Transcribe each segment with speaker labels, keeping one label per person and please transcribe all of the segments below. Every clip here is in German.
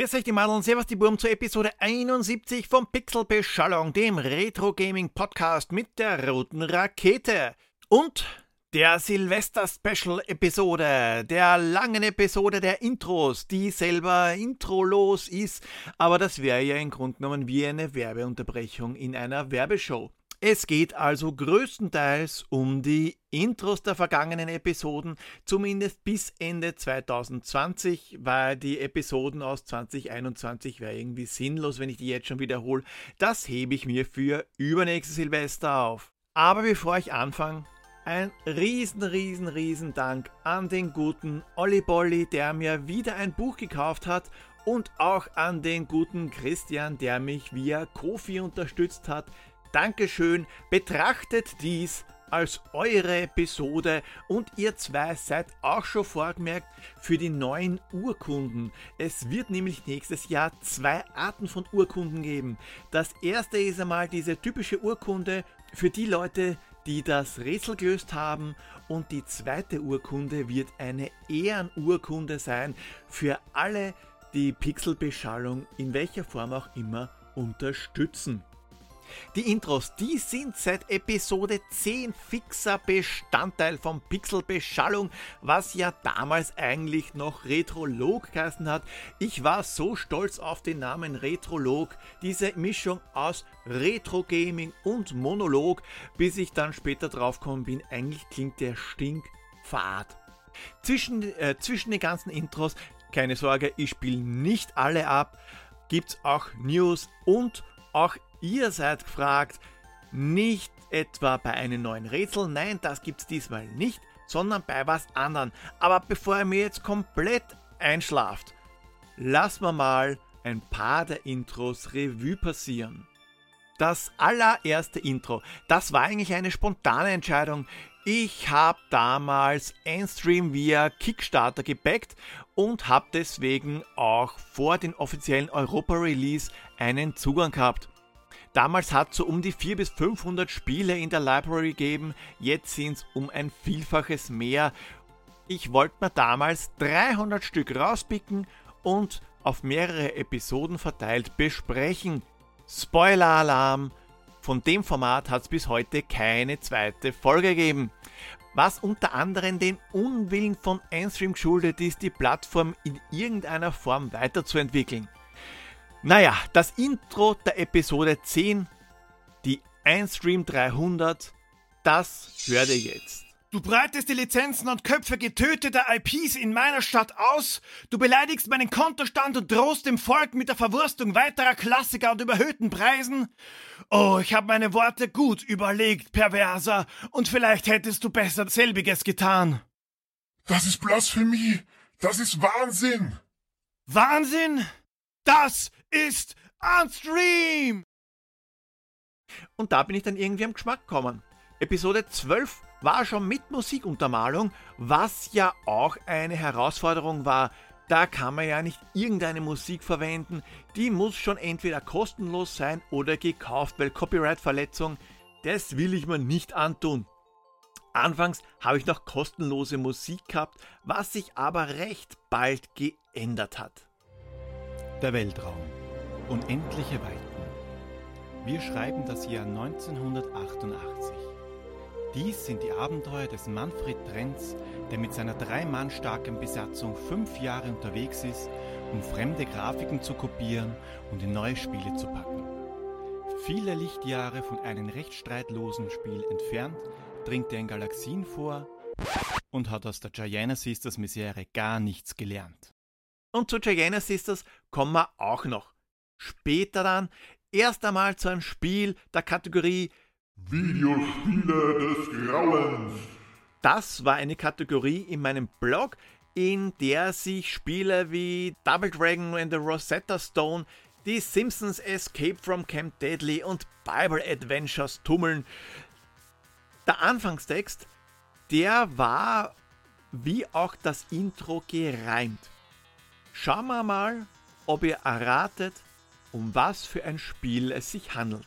Speaker 1: Grüß euch die Madeln, servus die Burm zur Episode 71 vom Pixelbeschallung, dem Retro Gaming Podcast mit der roten Rakete. Und der Silvester-Special-Episode, der langen Episode der Intros, die selber introlos ist, aber das wäre ja im Grunde genommen wie eine Werbeunterbrechung in einer Werbeshow. Es geht also größtenteils um die Intros der vergangenen Episoden, zumindest bis Ende 2020, weil die Episoden aus 2021 wäre irgendwie sinnlos, wenn ich die jetzt schon wiederhole. Das hebe ich mir für übernächste Silvester auf. Aber bevor ich anfange, ein riesen, riesen, riesen Dank an den guten Olli Bolli, der mir wieder ein Buch gekauft hat und auch an den guten Christian, der mich via Kofi unterstützt hat. Dankeschön, betrachtet dies als eure Episode und ihr zwei seid auch schon vorgemerkt für die neuen Urkunden. Es wird nämlich nächstes Jahr zwei Arten von Urkunden geben. Das erste ist einmal diese typische Urkunde für die Leute, die das Rätsel gelöst haben und die zweite Urkunde wird eine Ehrenurkunde sein für alle, die Pixelbeschallung in welcher Form auch immer unterstützen. Die Intros, die sind seit Episode 10 fixer Bestandteil von Pixelbeschallung, was ja damals eigentlich noch Retrolog geheißen hat. Ich war so stolz auf den Namen Retrolog, diese Mischung aus Retro Gaming und Monolog, bis ich dann später draufgekommen bin, eigentlich klingt der stinkfad. Zwischen, äh, zwischen den ganzen Intros, keine Sorge, ich spiele nicht alle ab, gibt es auch News und auch Ihr seid gefragt, nicht etwa bei einem neuen Rätsel, nein, das gibt's diesmal nicht, sondern bei was anderem. Aber bevor ihr mir jetzt komplett einschlaft, lassen wir mal ein paar der Intros Revue passieren. Das allererste Intro, das war eigentlich eine spontane Entscheidung. Ich habe damals Endstream via Kickstarter gebackt und habe deswegen auch vor dem offiziellen Europa-Release einen Zugang gehabt. Damals hat es so um die 400 bis 500 Spiele in der Library gegeben, jetzt sind es um ein Vielfaches mehr. Ich wollte mir damals 300 Stück rauspicken und auf mehrere Episoden verteilt besprechen. Spoiler-Alarm! Von dem Format hat es bis heute keine zweite Folge gegeben. Was unter anderem den Unwillen von Einstream geschuldet ist, die Plattform in irgendeiner Form weiterzuentwickeln. Naja, das Intro der Episode 10, die Einstream 300, das hört ihr jetzt.
Speaker 2: Du breitest die Lizenzen und Köpfe getöteter IPs in meiner Stadt aus, du beleidigst meinen Kontostand und drohst dem Volk mit der Verwurstung weiterer Klassiker und überhöhten Preisen. Oh, ich habe meine Worte gut überlegt, Perverser, und vielleicht hättest du besser selbiges getan.
Speaker 3: Das ist Blasphemie. Das ist Wahnsinn.
Speaker 2: Wahnsinn? Das ist Unstream!
Speaker 1: Und da bin ich dann irgendwie am Geschmack gekommen. Episode 12 war schon mit Musikuntermalung, was ja auch eine Herausforderung war. Da kann man ja nicht irgendeine Musik verwenden, die muss schon entweder kostenlos sein oder gekauft, weil Copyright-Verletzung, das will ich mir nicht antun. Anfangs habe ich noch kostenlose Musik gehabt, was sich aber recht bald geändert hat.
Speaker 4: Der Weltraum. Unendliche Weiten. Wir schreiben das Jahr 1988. Dies sind die Abenteuer des Manfred Trenz, der mit seiner drei Mann starken Besatzung fünf Jahre unterwegs ist, um fremde Grafiken zu kopieren und in neue Spiele zu packen. Viele Lichtjahre von einem recht streitlosen Spiel entfernt, dringt er in Galaxien vor und hat aus der Giana Sisters Misere gar nichts gelernt.
Speaker 1: Und zu Gigantic Sisters kommen wir auch noch. Später dann erst einmal zu einem Spiel der Kategorie
Speaker 3: Videospiele des Grauens.
Speaker 1: Das war eine Kategorie in meinem Blog, in der sich Spiele wie Double Dragon and the Rosetta Stone, die Simpsons Escape from Camp Deadly und Bible Adventures tummeln. Der Anfangstext, der war wie auch das Intro gereimt. Schauen wir mal, ob ihr erratet, um was für ein Spiel es sich handelt.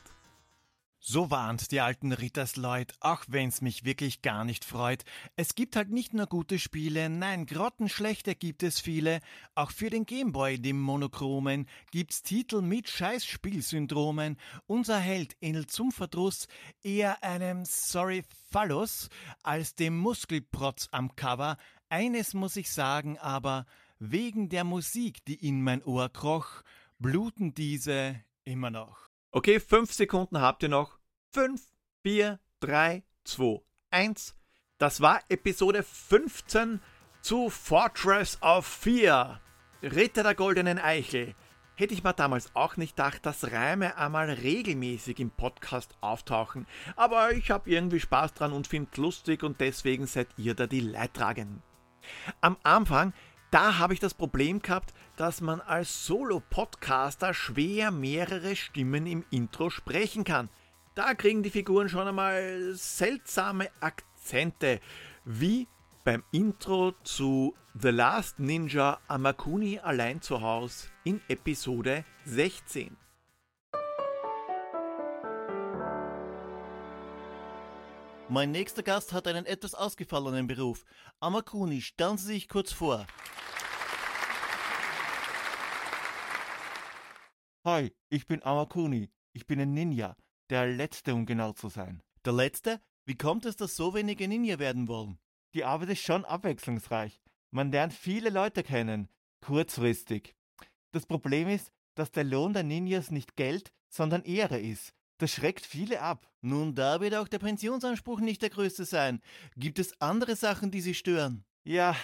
Speaker 4: So warnt die alten Rittersleut, auch wenn's mich wirklich gar nicht freut. Es gibt halt nicht nur gute Spiele, nein, grottenschlechte gibt es viele. Auch für den Gameboy, dem Monochromen, gibt's Titel mit Scheiß-Spielsyndromen. Unser Held ähnelt zum Verdruss eher einem Sorry Phallus als dem Muskelprotz am Cover. Eines muss ich sagen, aber wegen der Musik, die in mein Ohr kroch, bluten diese immer noch.
Speaker 1: Okay, fünf Sekunden habt ihr noch. Fünf, vier, drei, zwei, eins. Das war Episode 15 zu Fortress of Fear. Ritter der goldenen Eichel. Hätte ich mir damals auch nicht gedacht, dass Reime einmal regelmäßig im Podcast auftauchen. Aber ich habe irgendwie Spaß dran und finde lustig und deswegen seid ihr da die Leidtragenden. Am Anfang da habe ich das Problem gehabt, dass man als Solo-Podcaster schwer mehrere Stimmen im Intro sprechen kann. Da kriegen die Figuren schon einmal seltsame Akzente, wie beim Intro zu The Last Ninja Amakuni allein zu Hause in Episode 16.
Speaker 5: Mein nächster Gast hat einen etwas ausgefallenen Beruf. Amakuni, stellen Sie sich kurz vor.
Speaker 6: Hi, ich bin Amakuni. Ich bin ein Ninja. Der Letzte, um genau zu sein.
Speaker 5: Der Letzte? Wie kommt es, dass so wenige Ninja werden wollen?
Speaker 6: Die Arbeit ist schon abwechslungsreich. Man lernt viele Leute kennen. Kurzfristig. Das Problem ist, dass der Lohn der Ninjas nicht Geld, sondern Ehre ist. Das schreckt viele ab.
Speaker 5: Nun, da wird auch der Pensionsanspruch nicht der größte sein. Gibt es andere Sachen, die Sie stören?
Speaker 6: Ja,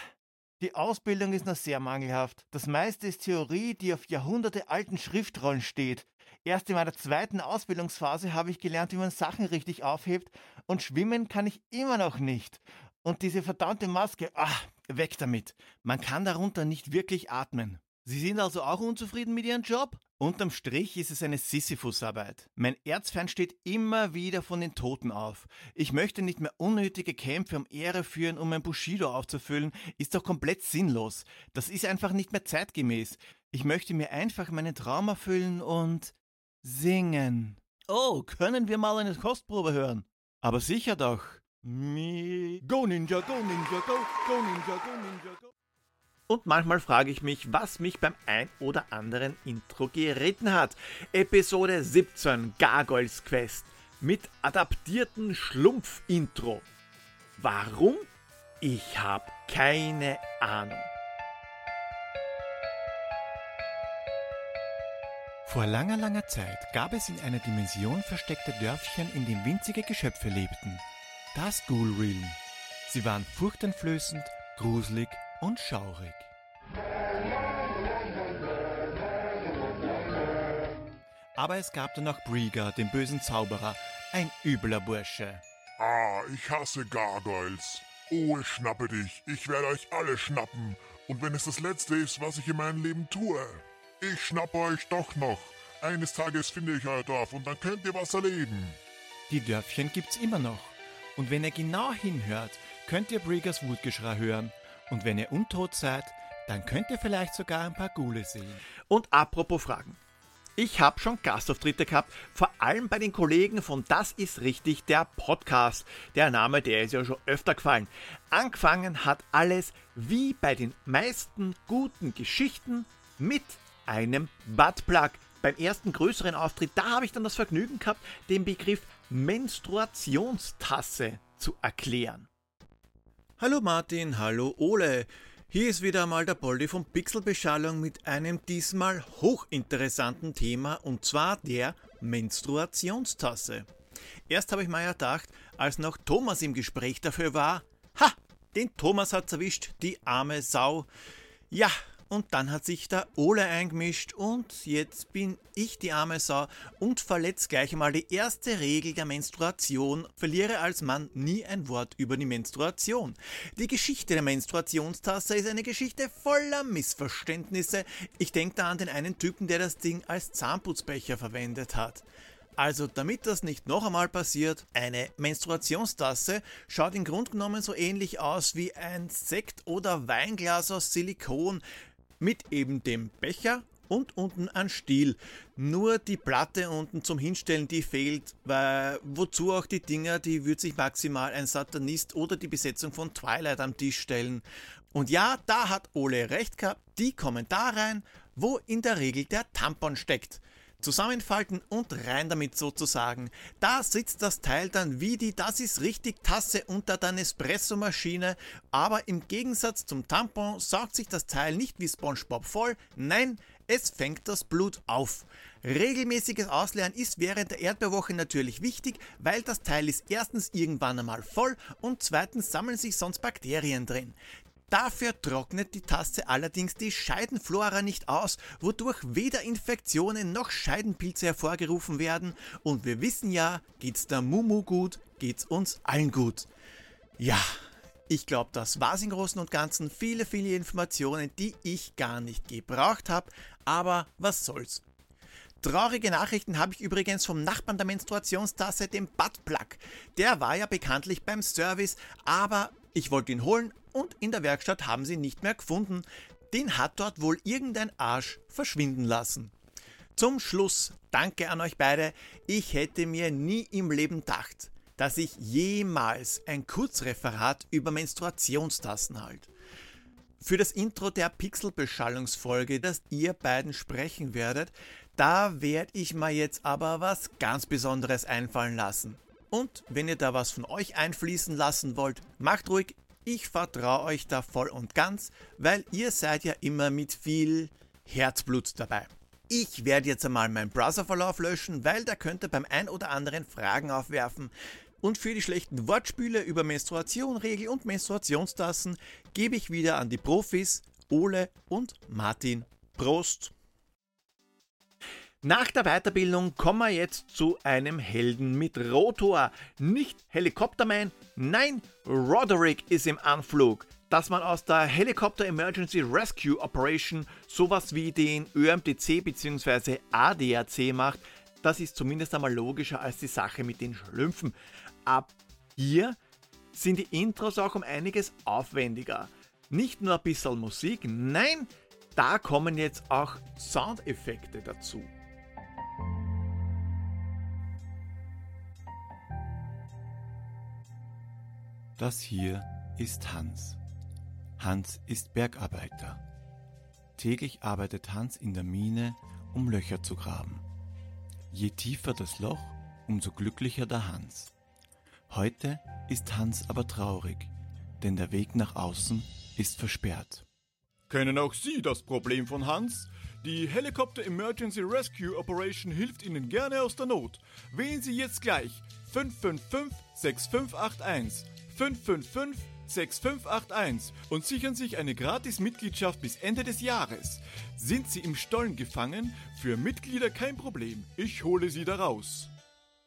Speaker 6: die Ausbildung ist noch sehr mangelhaft. Das meiste ist Theorie, die auf Jahrhunderte alten Schriftrollen steht. Erst in meiner zweiten Ausbildungsphase habe ich gelernt, wie man Sachen richtig aufhebt und schwimmen kann ich immer noch nicht. Und diese verdammte Maske, ach, weg damit. Man kann darunter nicht wirklich atmen.
Speaker 5: Sie sind also auch unzufrieden mit Ihrem Job?
Speaker 4: Unterm Strich ist es eine Sisyphusarbeit. Mein Erzfeind steht immer wieder von den Toten auf. Ich möchte nicht mehr unnötige Kämpfe um Ehre führen, um mein Bushido aufzufüllen, ist doch komplett sinnlos. Das ist einfach nicht mehr zeitgemäß. Ich möchte mir einfach meinen Traum erfüllen und singen.
Speaker 5: Oh, können wir mal eine Kostprobe hören?
Speaker 4: Aber sicher doch.
Speaker 5: Me go Ninja, go Ninja, go, go Ninja, go Ninja, go.
Speaker 1: Und manchmal frage ich mich, was mich beim ein oder anderen Intro geritten hat. Episode 17 Gargoyles Quest mit adaptierten Schlumpf-Intro. Warum? Ich habe keine Ahnung.
Speaker 4: Vor langer, langer Zeit gab es in einer Dimension versteckte Dörfchen, in denen winzige Geschöpfe lebten. Das Ghoul Realm. Sie waren furchteinflößend, gruselig und schaurig. Aber es gab dann noch Brieger, den bösen Zauberer, ein übler Bursche.
Speaker 3: Ah, ich hasse Gargoyles. Oh, ich schnappe dich. Ich werde euch alle schnappen. Und wenn es das Letzte ist, was ich in meinem Leben tue, ich schnappe euch doch noch. Eines Tages finde ich euer Dorf und dann könnt ihr was erleben.
Speaker 4: Die Dörfchen gibt's immer noch. Und wenn ihr genau hinhört, könnt ihr Briegers Wutgeschrei hören. Und wenn ihr untot seid, dann könnt ihr vielleicht sogar ein paar Gule sehen.
Speaker 1: Und apropos Fragen. Ich habe schon Gastauftritte gehabt, vor allem bei den Kollegen von Das ist richtig, der Podcast. Der Name, der ist ja schon öfter gefallen. Angefangen hat alles wie bei den meisten guten Geschichten mit einem Buttplug. Beim ersten größeren Auftritt, da habe ich dann das Vergnügen gehabt, den Begriff Menstruationstasse zu erklären.
Speaker 7: Hallo Martin, hallo Ole. Hier ist wieder einmal der Poldi von Pixelbeschallung mit einem diesmal hochinteressanten Thema und zwar der Menstruationstasse. Erst habe ich mir gedacht, als noch Thomas im Gespräch dafür war, ha, den Thomas hat's erwischt, die arme Sau. Ja, und dann hat sich der Ole eingemischt und jetzt bin ich die arme Sau und verletze gleich einmal die erste Regel der Menstruation, verliere als Mann nie ein Wort über die Menstruation. Die Geschichte der Menstruationstasse ist eine Geschichte voller Missverständnisse. Ich denke da an den einen Typen, der das Ding als Zahnputzbecher verwendet hat. Also, damit das nicht noch einmal passiert, eine Menstruationstasse schaut im Grunde genommen so ähnlich aus wie ein Sekt- oder Weinglas aus Silikon, mit eben dem Becher
Speaker 1: und unten ein Stiel. Nur die Platte unten zum Hinstellen, die fehlt, weil wozu auch die Dinger, die würde sich maximal ein Satanist oder die Besetzung von Twilight am Tisch stellen. Und ja, da hat Ole recht gehabt, die kommen da rein, wo in der Regel der Tampon steckt. Zusammenfalten und rein damit sozusagen. Da sitzt das Teil dann wie die Das ist richtig Tasse unter der Nespresso-Maschine, aber im Gegensatz zum Tampon saugt sich das Teil nicht wie SpongeBob voll, nein, es fängt das Blut auf. Regelmäßiges Ausleeren ist während der Erdbeerwoche natürlich wichtig, weil das Teil ist erstens irgendwann einmal voll und zweitens sammeln sich sonst Bakterien drin. Dafür trocknet die Tasse allerdings die Scheidenflora nicht aus, wodurch weder Infektionen noch Scheidenpilze hervorgerufen werden. Und wir wissen ja, geht's der Mumu gut, geht's uns allen gut. Ja, ich glaube, das war's im Großen und Ganzen. Viele, viele Informationen, die ich gar nicht gebraucht habe. Aber was soll's. Traurige Nachrichten habe ich übrigens vom Nachbarn der Menstruationstasse, dem Buttplug. Der war ja bekanntlich beim Service, aber ich wollte ihn holen, und in der Werkstatt haben sie ihn nicht mehr gefunden. Den hat dort wohl irgendein Arsch verschwinden lassen. Zum Schluss, danke an euch beide. Ich hätte mir nie im Leben gedacht, dass ich jemals ein Kurzreferat über Menstruationstassen halte. Für das Intro der Pixelbeschallungsfolge, das ihr beiden sprechen werdet, da werde ich mir jetzt aber was ganz Besonderes einfallen lassen. Und wenn ihr da was von euch einfließen lassen wollt, macht ruhig, ich vertraue euch da voll und ganz, weil ihr seid ja immer mit viel Herzblut dabei. Ich werde jetzt einmal meinen Browserverlauf löschen, weil der könnte beim ein oder anderen Fragen aufwerfen. Und für die schlechten Wortspiele über Menstruation, Regel und Menstruationstassen gebe ich wieder an die Profis Ole und Martin. Prost! Nach der Weiterbildung kommen wir jetzt zu einem Helden mit Rotor. Nicht Helikopterman, nein, Roderick ist im Anflug. Dass man aus der Helicopter Emergency Rescue Operation sowas wie den ÖMTC bzw. ADAC macht, das ist zumindest einmal logischer als die Sache mit den Schlümpfen. Ab hier sind die Intros auch um einiges aufwendiger. Nicht nur ein bisschen Musik, nein, da kommen jetzt auch Soundeffekte dazu.
Speaker 8: Das hier ist Hans. Hans ist Bergarbeiter. Täglich arbeitet Hans in der Mine, um Löcher zu graben. Je tiefer das Loch, umso glücklicher der Hans. Heute ist Hans aber traurig, denn der Weg nach außen ist versperrt.
Speaker 9: Kennen auch Sie das Problem von Hans? Die Helicopter Emergency Rescue Operation hilft Ihnen gerne aus der Not. Wählen Sie jetzt gleich 555 6581 555 6581 und sichern sich eine Gratis-Mitgliedschaft bis Ende des Jahres. Sind Sie im Stollen gefangen? Für Mitglieder kein Problem. Ich hole Sie da raus.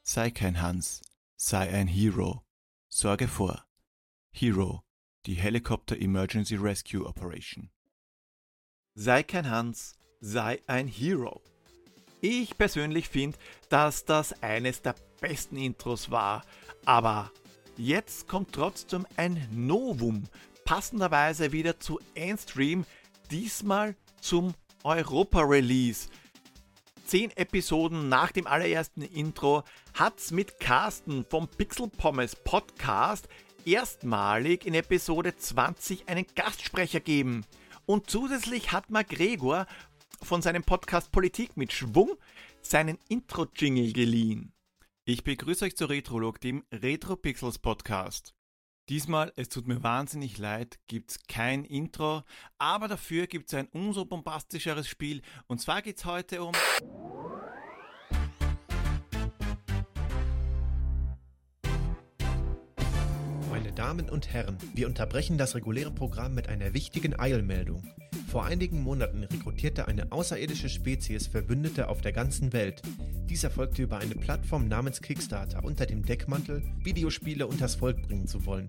Speaker 8: Sei kein Hans, sei ein Hero. Sorge vor. Hero, die Helicopter Emergency Rescue Operation.
Speaker 10: Sei kein Hans, sei ein Hero. Ich persönlich finde, dass das eines der besten Intros war, aber Jetzt kommt trotzdem ein Novum, passenderweise wieder zu Endstream, diesmal zum Europa-Release. Zehn Episoden nach dem allerersten Intro hat's mit Carsten vom Pixel Pommes Podcast erstmalig in Episode 20 einen Gastsprecher gegeben. Und zusätzlich hat mir Gregor von seinem Podcast Politik mit Schwung seinen Intro-Jingle geliehen.
Speaker 8: Ich begrüße euch zu Retrolog, dem Retro Pixels Podcast. Diesmal, es tut mir wahnsinnig leid, gibt's kein Intro, aber dafür gibt's ein umso bombastischeres Spiel und zwar geht's heute um
Speaker 11: Meine Damen und Herren, wir unterbrechen das reguläre Programm mit einer wichtigen Eilmeldung. Vor einigen Monaten rekrutierte eine außerirdische Spezies Verbündete auf der ganzen Welt. Dies erfolgte über eine Plattform namens Kickstarter unter dem Deckmantel, Videospiele unters Volk bringen zu wollen.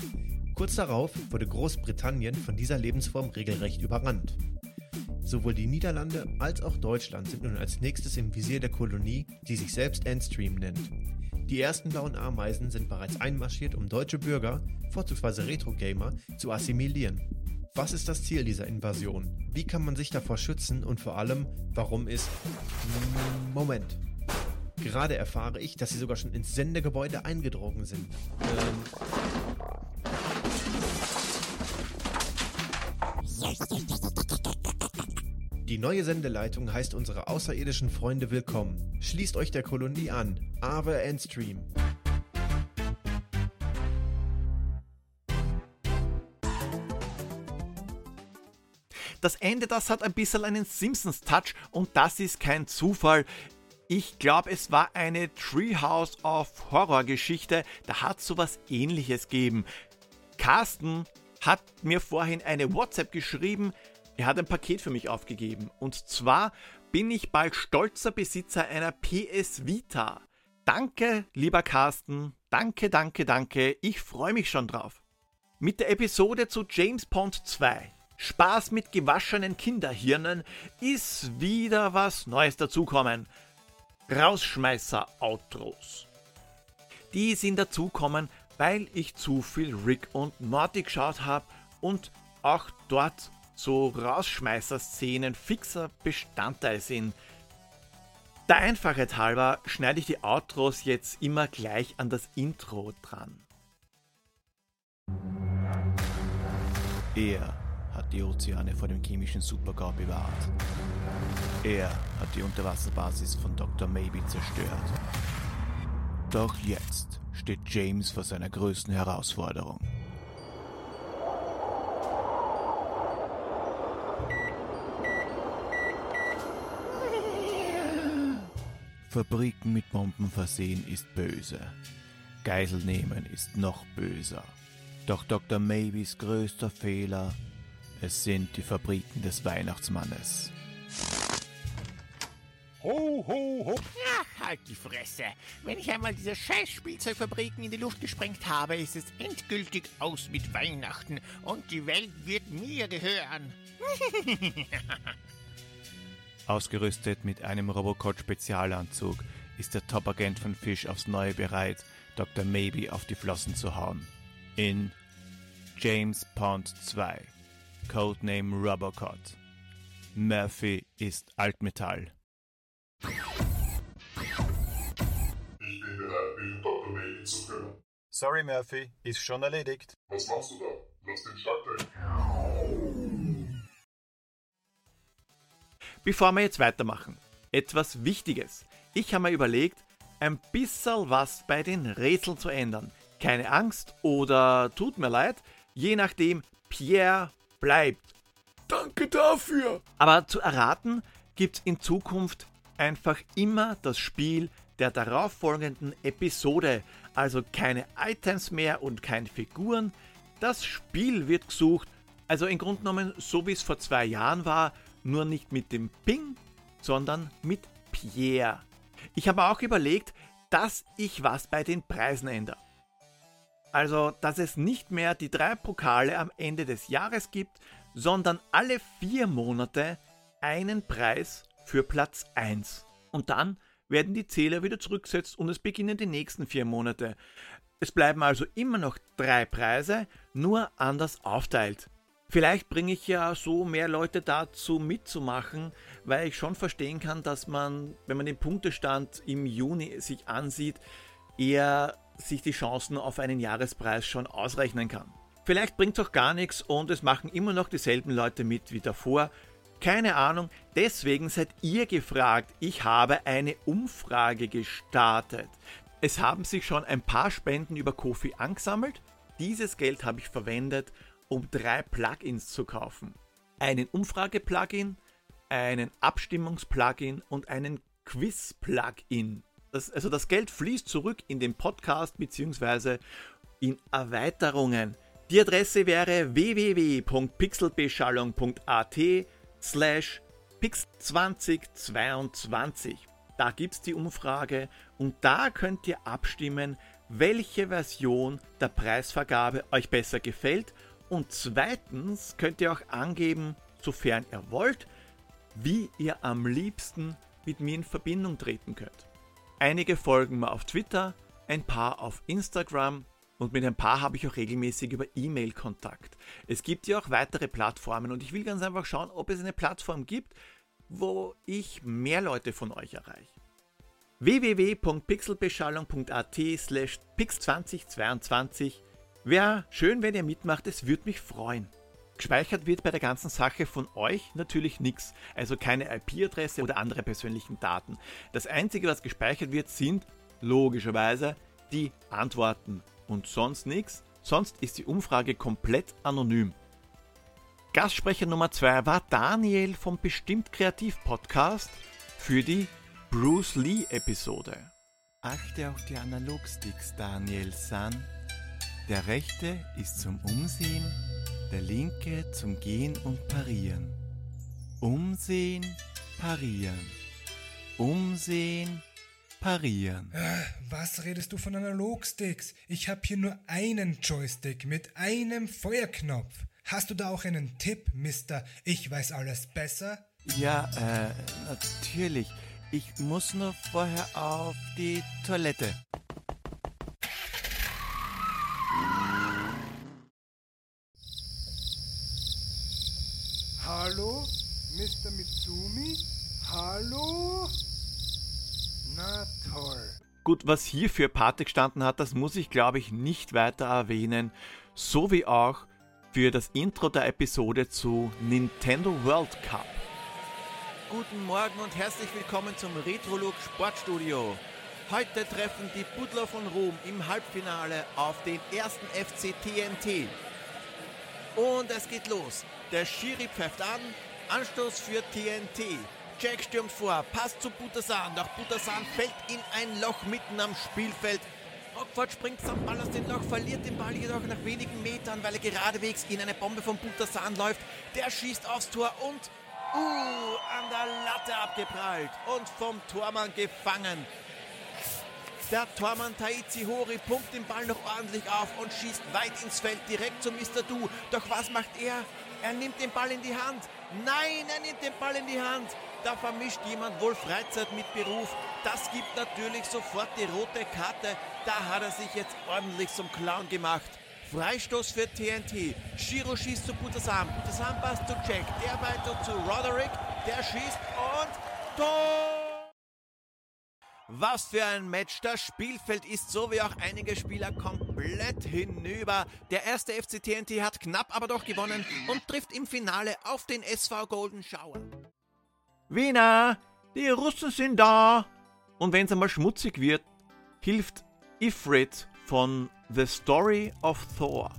Speaker 11: Kurz darauf wurde Großbritannien von dieser Lebensform regelrecht überrannt. Sowohl die Niederlande als auch Deutschland sind nun als nächstes im Visier der Kolonie, die sich selbst Endstream nennt. Die ersten blauen Ameisen sind bereits einmarschiert, um deutsche Bürger, vorzugsweise Retro-Gamer, zu assimilieren. Was ist das Ziel dieser Invasion? Wie kann man sich davor schützen und vor allem, warum ist... Moment. Gerade erfahre ich, dass sie sogar schon ins Sendegebäude eingedrungen sind. Ähm... Die neue Sendeleitung heißt unsere außerirdischen Freunde willkommen. Schließt euch der Kolonie an. Ave Endstream.
Speaker 1: Das Ende, das hat ein bisschen einen Simpsons-Touch und das ist kein Zufall. Ich glaube, es war eine Treehouse of Horror-Geschichte, da hat es sowas ähnliches gegeben. Carsten hat mir vorhin eine WhatsApp geschrieben, er hat ein Paket für mich aufgegeben. Und zwar bin ich bald stolzer Besitzer einer PS Vita. Danke, lieber Carsten. Danke, danke, danke. Ich freue mich schon drauf. Mit der Episode zu James Pond 2. Spaß mit gewaschenen Kinderhirnen ist wieder was Neues dazukommen. Rausschmeißer-Outros. Die sind dazukommen, weil ich zu viel Rick und Morty geschaut habe und auch dort so Rausschmeißer-Szenen fixer Bestandteil sind. Der Einfachheit halber schneide ich die Outros jetzt immer gleich an das Intro dran.
Speaker 12: Er hat die Ozeane vor dem chemischen Supergau bewahrt. Er hat die Unterwasserbasis von Dr. Maybe zerstört. Doch jetzt steht James vor seiner größten Herausforderung. Fabriken mit Bomben versehen ist böse. Geisel nehmen ist noch böser. Doch Dr. Maybes größter Fehler, es sind die Fabriken des Weihnachtsmannes.
Speaker 13: Ho, ho, ho. Ach, halt die Fresse. Wenn ich einmal diese scheiß Spielzeugfabriken in die Luft gesprengt habe, ist es endgültig aus mit Weihnachten und die Welt wird mir gehören.
Speaker 12: Ausgerüstet mit einem Robocop-Spezialanzug ist der Top-Agent von Fish aufs Neue bereit, Dr. Maybe auf die Flossen zu hauen. In James Pond 2 Codename Robocop Murphy ist Altmetall.
Speaker 3: Ich bin bereit, mich um Dr. Maybe zu kümmern.
Speaker 4: Sorry, Murphy, ist schon erledigt.
Speaker 3: Was machst du da? Lass den weg.
Speaker 1: Bevor wir jetzt weitermachen, etwas Wichtiges. Ich habe mir überlegt, ein bisschen was bei den Rätseln zu ändern. Keine Angst oder tut mir leid, je nachdem, Pierre bleibt.
Speaker 2: Danke dafür.
Speaker 1: Aber zu erraten gibt es in Zukunft einfach immer das Spiel der darauffolgenden Episode. Also keine Items mehr und keine Figuren. Das Spiel wird gesucht. Also im Grunde genommen, so wie es vor zwei Jahren war, nur nicht mit dem Ping, sondern mit Pierre. Ich habe auch überlegt, dass ich was bei den Preisen ändere. Also, dass es nicht mehr die drei Pokale am Ende des Jahres gibt, sondern alle vier Monate einen Preis für Platz 1. Und dann werden die Zähler wieder zurückgesetzt und es beginnen die nächsten vier Monate. Es bleiben also immer noch drei Preise, nur anders aufteilt. Vielleicht bringe ich ja so mehr Leute dazu mitzumachen, weil ich schon verstehen kann, dass man, wenn man den Punktestand im Juni sich ansieht, eher sich die Chancen auf einen Jahrespreis schon ausrechnen kann. Vielleicht bringt es auch gar nichts und es machen immer noch dieselben Leute mit wie davor. Keine Ahnung, deswegen seid ihr gefragt. Ich habe eine Umfrage gestartet. Es haben sich schon ein paar Spenden über Kofi angesammelt. Dieses Geld habe ich verwendet, um drei Plugins zu kaufen. Einen Umfrage-Plugin, einen Abstimmungs-Plugin und einen Quiz-Plugin. Das, also das Geld fließt zurück in den Podcast bzw. in Erweiterungen. Die Adresse wäre www.pixelbeschallung.at slash pix2022. Da gibt es die Umfrage und da könnt ihr abstimmen, welche Version der Preisvergabe euch besser gefällt und zweitens könnt ihr auch angeben, sofern ihr wollt, wie ihr am liebsten mit mir in Verbindung treten könnt. Einige folgen mir auf Twitter, ein paar auf Instagram
Speaker 14: und mit ein paar habe ich auch regelmäßig über E-Mail Kontakt. Es gibt ja auch weitere Plattformen und ich will ganz einfach schauen, ob es eine Plattform gibt, wo ich mehr Leute von euch erreiche. www.pixelbeschallung.at slash pix2022 Wäre schön, wenn ihr mitmacht, es würde mich freuen. Gespeichert wird bei der ganzen Sache von euch natürlich nichts, also keine IP-Adresse oder andere persönlichen Daten. Das Einzige, was gespeichert wird, sind logischerweise die Antworten und sonst nichts. Sonst ist die Umfrage komplett anonym. Gastsprecher Nummer 2 war Daniel vom Bestimmt Kreativ Podcast für die Bruce Lee Episode.
Speaker 15: Achte auf die Analogsticks, Daniel San. Der rechte ist zum Umsehen, der linke zum Gehen und Parieren. Umsehen, parieren. Umsehen, parieren.
Speaker 16: Äh, was redest du von Analogsticks? Ich habe hier nur einen Joystick mit einem Feuerknopf. Hast du da auch einen Tipp, Mister? Ich weiß alles besser?
Speaker 15: Ja, äh, natürlich. Ich muss nur vorher auf die Toilette.
Speaker 16: Hallo, Mr. Mitsumi? Hallo? Na toll.
Speaker 14: Gut, was hier für Pate gestanden hat, das muss ich glaube ich nicht weiter erwähnen. So wie auch für das Intro der Episode zu Nintendo World Cup.
Speaker 1: Guten Morgen und herzlich willkommen zum Retrolog Sportstudio. Heute treffen die Buddler von Rom im Halbfinale auf den ersten FC TNT. Und es geht los. Der Schiri pfeift an. Anstoß für TNT. Jack stürmt vor, passt zu Butasan, doch Butasan fällt in ein Loch mitten am Spielfeld. Rockford springt samt Ball aus dem Loch, verliert den Ball jedoch nach wenigen Metern, weil er geradewegs in eine Bombe von Butasan läuft. Der schießt aufs Tor und, uh, an der Latte abgeprallt und vom Tormann gefangen. Der Tormann Taizi Hori pumpt den Ball noch ordentlich auf und schießt weit ins Feld direkt zu Mr. Du. Doch was macht er? Er nimmt den Ball in die Hand. Nein, er nimmt den Ball in die Hand. Da vermischt jemand wohl Freizeit mit Beruf. Das gibt natürlich sofort die rote Karte. Da hat er sich jetzt ordentlich zum Clown gemacht. Freistoß für TNT. Shiro schießt zu Butasan. Butasan passt zu Jack. Der weiter zu Roderick. Der schießt und Tor! Was für ein Match. Das Spielfeld ist so wie auch einige Spieler komplett hinüber. Der erste FC TNT hat knapp aber doch gewonnen und trifft im Finale auf den SV Golden Shower.
Speaker 14: Wiener, die Russen sind da! Und wenn es einmal schmutzig wird, hilft Ifrit von The Story of Thor.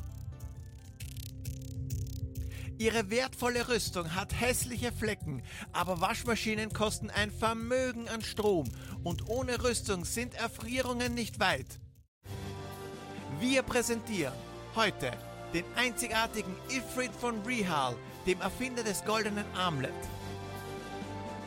Speaker 1: Ihre wertvolle Rüstung hat hässliche Flecken, aber Waschmaschinen kosten ein Vermögen an Strom und ohne Rüstung sind Erfrierungen nicht weit. Wir präsentieren heute den einzigartigen Ifrit von Rehal, dem Erfinder des goldenen Armlet.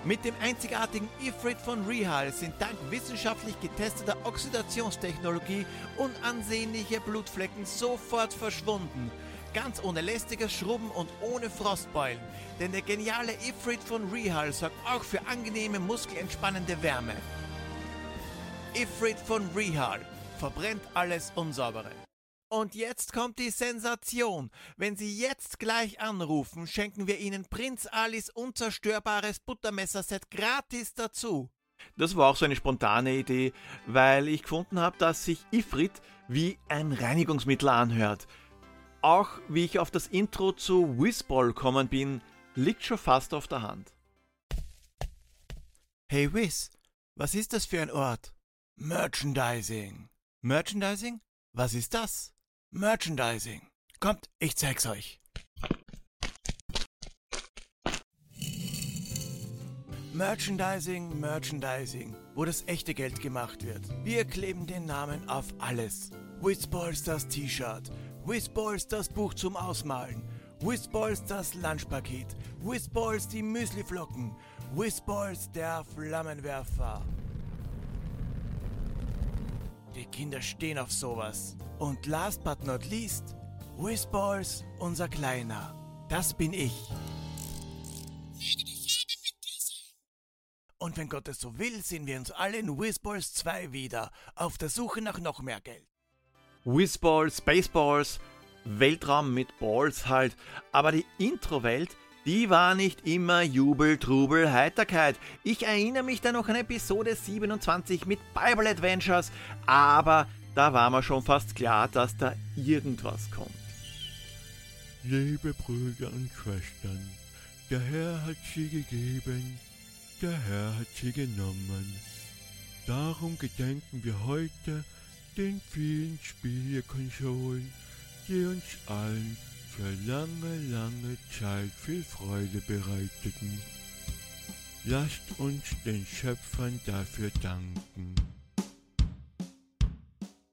Speaker 1: Mit dem einzigartigen Ifrit von Rehal sind dank wissenschaftlich getesteter Oxidationstechnologie unansehnliche Blutflecken sofort verschwunden Ganz ohne lästiges Schrubben und ohne Frostbeulen. Denn der geniale Ifrit von Rehal sorgt auch für angenehme, muskelentspannende Wärme. Ifrit von Rehal verbrennt alles Unsaubere. Und jetzt kommt die Sensation. Wenn Sie jetzt gleich anrufen, schenken wir Ihnen Prinz Alis unzerstörbares Buttermesserset gratis dazu.
Speaker 14: Das war auch so eine spontane Idee, weil ich gefunden habe, dass sich Ifrit wie ein Reinigungsmittel anhört. Auch wie ich auf das Intro zu Whizball kommen bin, liegt schon fast auf der Hand.
Speaker 1: Hey Wiz, was ist das für ein Ort? Merchandising. Merchandising? Was ist das? Merchandising. Kommt, ich zeig's euch. Merchandising, Merchandising, wo das echte Geld gemacht wird. Wir kleben den Namen auf alles. Whizballs das T-Shirt, Whizballs das Buch zum Ausmalen, Whizballs das Lunchpaket, Whizballs die Müsliflocken, Whizballs der Flammenwerfer. Die Kinder stehen auf sowas. Und last but not least, Whizballs, unser Kleiner. Das bin ich. Und wenn Gott es so will, sehen wir uns alle in Whizballs 2 wieder, auf der Suche nach noch mehr Geld.
Speaker 17: Whizball, Spaceballs, Weltraum mit Balls halt. Aber die Intro-Welt, die war nicht immer Jubel, Trubel, Heiterkeit. Ich erinnere mich da noch an Episode 27 mit Bible Adventures, aber da war mir schon fast klar, dass da irgendwas kommt.
Speaker 18: Liebe Brüder und Schwestern, der Herr hat sie gegeben, der Herr hat sie genommen. Darum gedenken wir heute den vielen Spielekonsolen, die uns allen für lange, lange Zeit viel Freude bereiteten. Lasst uns den Schöpfern dafür danken.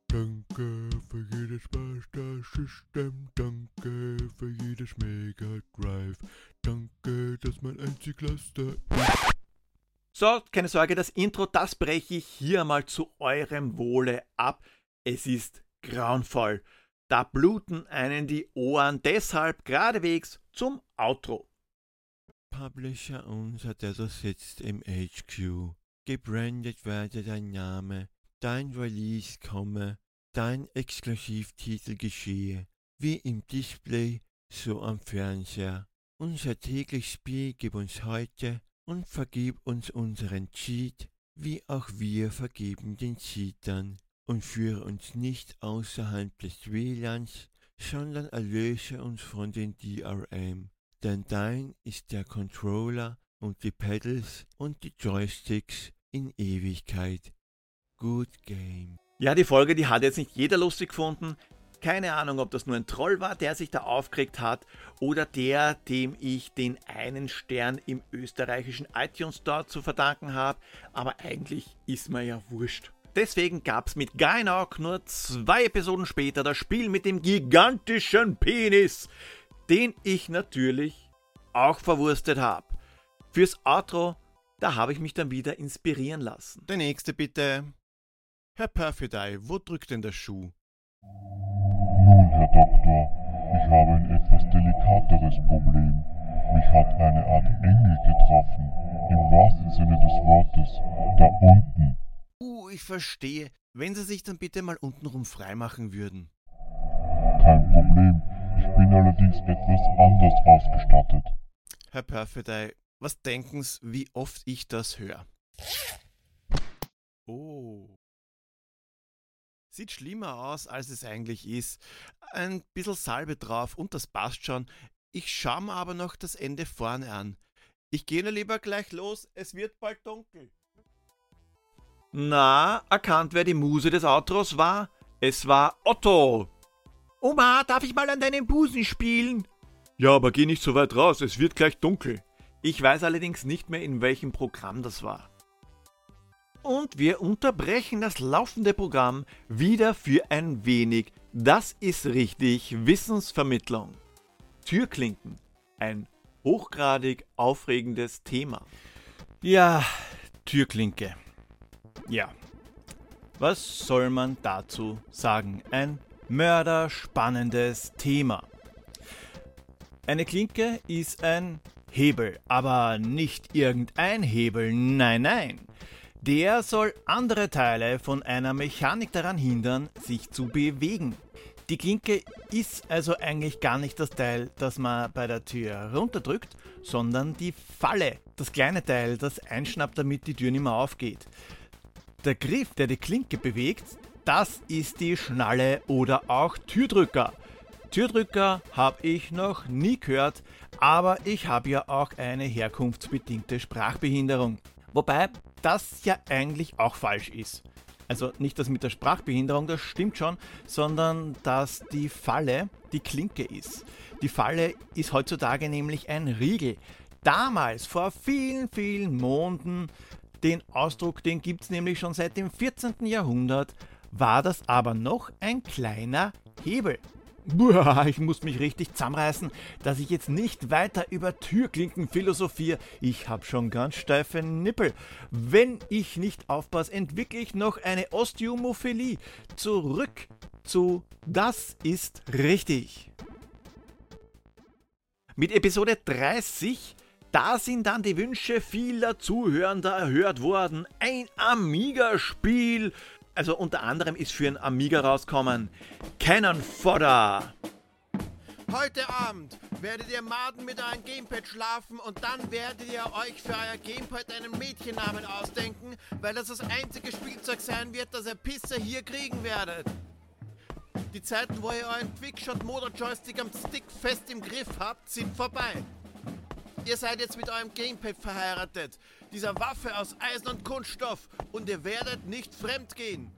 Speaker 18: Danke für jedes Master System, danke für jedes Mega Drive, danke, dass mein einzig Laster
Speaker 17: So, keine Sorge, das Intro, das breche ich hier mal zu eurem Wohle ab. Es ist grauenvoll. Da bluten einen die Ohren, deshalb geradewegs zum Outro.
Speaker 18: Publisher unser, der so sitzt im HQ. Gebrandet werde dein Name, dein Release komme, dein Exklusivtitel geschehe, wie im Display, so am Fernseher. Unser täglich Spiel gib uns heute und vergib uns unseren Cheat, wie auch wir vergeben den Cheatern und führe uns nicht außerhalb des WLANs, sondern erlöse uns von den DRM, denn dein ist der Controller und die Pedals und die Joysticks in Ewigkeit. Good Game.
Speaker 17: Ja, die Folge, die hat jetzt nicht jeder lustig gefunden. Keine Ahnung, ob das nur ein Troll war, der sich da aufgeregt hat, oder der, dem ich den einen Stern im österreichischen iTunes Store zu verdanken habe, aber eigentlich ist mir ja wurscht. Deswegen gab's mit Gainok nur zwei Episoden später das Spiel mit dem gigantischen Penis, den ich natürlich auch verwurstet habe. Fürs Outro, da habe ich mich dann wieder inspirieren lassen.
Speaker 1: Der nächste bitte. Herr Perfidei, wo drückt denn der Schuh?
Speaker 12: Herr Doktor, ich habe ein etwas delikateres Problem. Mich hat eine Art Engel getroffen, im wahrsten Sinne des Wortes, da unten.
Speaker 1: Uh, ich verstehe. Wenn Sie sich dann bitte mal untenrum freimachen würden.
Speaker 12: Kein Problem, ich bin allerdings etwas anders ausgestattet.
Speaker 1: Herr Perfidei, was denken Sie, wie oft ich das höre? Oh. Sieht schlimmer aus, als es eigentlich ist. Ein bisschen Salbe drauf und das passt schon. Ich schaue mir aber noch das Ende vorne an. Ich gehe nur lieber gleich los, es wird bald dunkel.
Speaker 17: Na, erkannt, wer die Muse des Outros war? Es war Otto. Oma, darf ich mal an deinem Busen spielen? Ja, aber geh nicht so weit raus, es wird gleich dunkel. Ich weiß allerdings nicht mehr, in welchem Programm das war. Und wir unterbrechen das laufende Programm wieder für ein wenig. Das ist richtig Wissensvermittlung. Türklinken. Ein hochgradig aufregendes Thema.
Speaker 1: Ja, Türklinke. Ja. Was soll man dazu sagen? Ein mörderspannendes Thema. Eine Klinke ist ein Hebel, aber nicht irgendein Hebel, nein, nein. Der soll andere Teile von einer Mechanik daran hindern, sich zu bewegen. Die Klinke ist also eigentlich gar nicht das Teil, das man bei der Tür runterdrückt, sondern die Falle, das kleine Teil, das einschnappt, damit die Tür nicht mehr aufgeht. Der Griff, der die Klinke bewegt, das ist die Schnalle oder auch Türdrücker. Türdrücker habe ich noch nie gehört, aber ich habe ja auch eine herkunftsbedingte Sprachbehinderung. Wobei das ja eigentlich auch falsch ist. Also nicht das mit der Sprachbehinderung, das stimmt schon, sondern dass die Falle die Klinke ist. Die Falle ist heutzutage nämlich ein Riegel. Damals, vor vielen, vielen Monaten, den Ausdruck, den gibt es nämlich schon seit dem 14. Jahrhundert, war das aber noch ein kleiner Hebel. Ich muss mich richtig zusammenreißen, dass ich jetzt nicht weiter über Türklinken philosophiere. Ich hab schon ganz steife Nippel. Wenn ich nicht aufpasse, entwickle ich noch eine Osteomophilie. Zurück zu Das ist richtig. Mit Episode 30 da sind dann die Wünsche vieler Zuhörender erhört worden. Ein Amiga-Spiel
Speaker 19: Also unter anderem ist für ein Amiga rauskommen Cannon Fodder.
Speaker 20: Heute Abend werdet ihr Maden mit eurem Gamepad schlafen und dann werdet ihr euch für euer Gamepad einen Mädchennamen ausdenken, weil das das einzige Spielzeug sein wird, das ihr Pisser hier kriegen werdet. Die Zeiten, wo ihr euren Quickshot Motor Joystick am Stick fest im Griff habt, sind vorbei. Ihr seid jetzt mit eurem Gamepad verheiratet, dieser Waffe aus Eisen und Kunststoff, und ihr werdet nicht fremd gehen.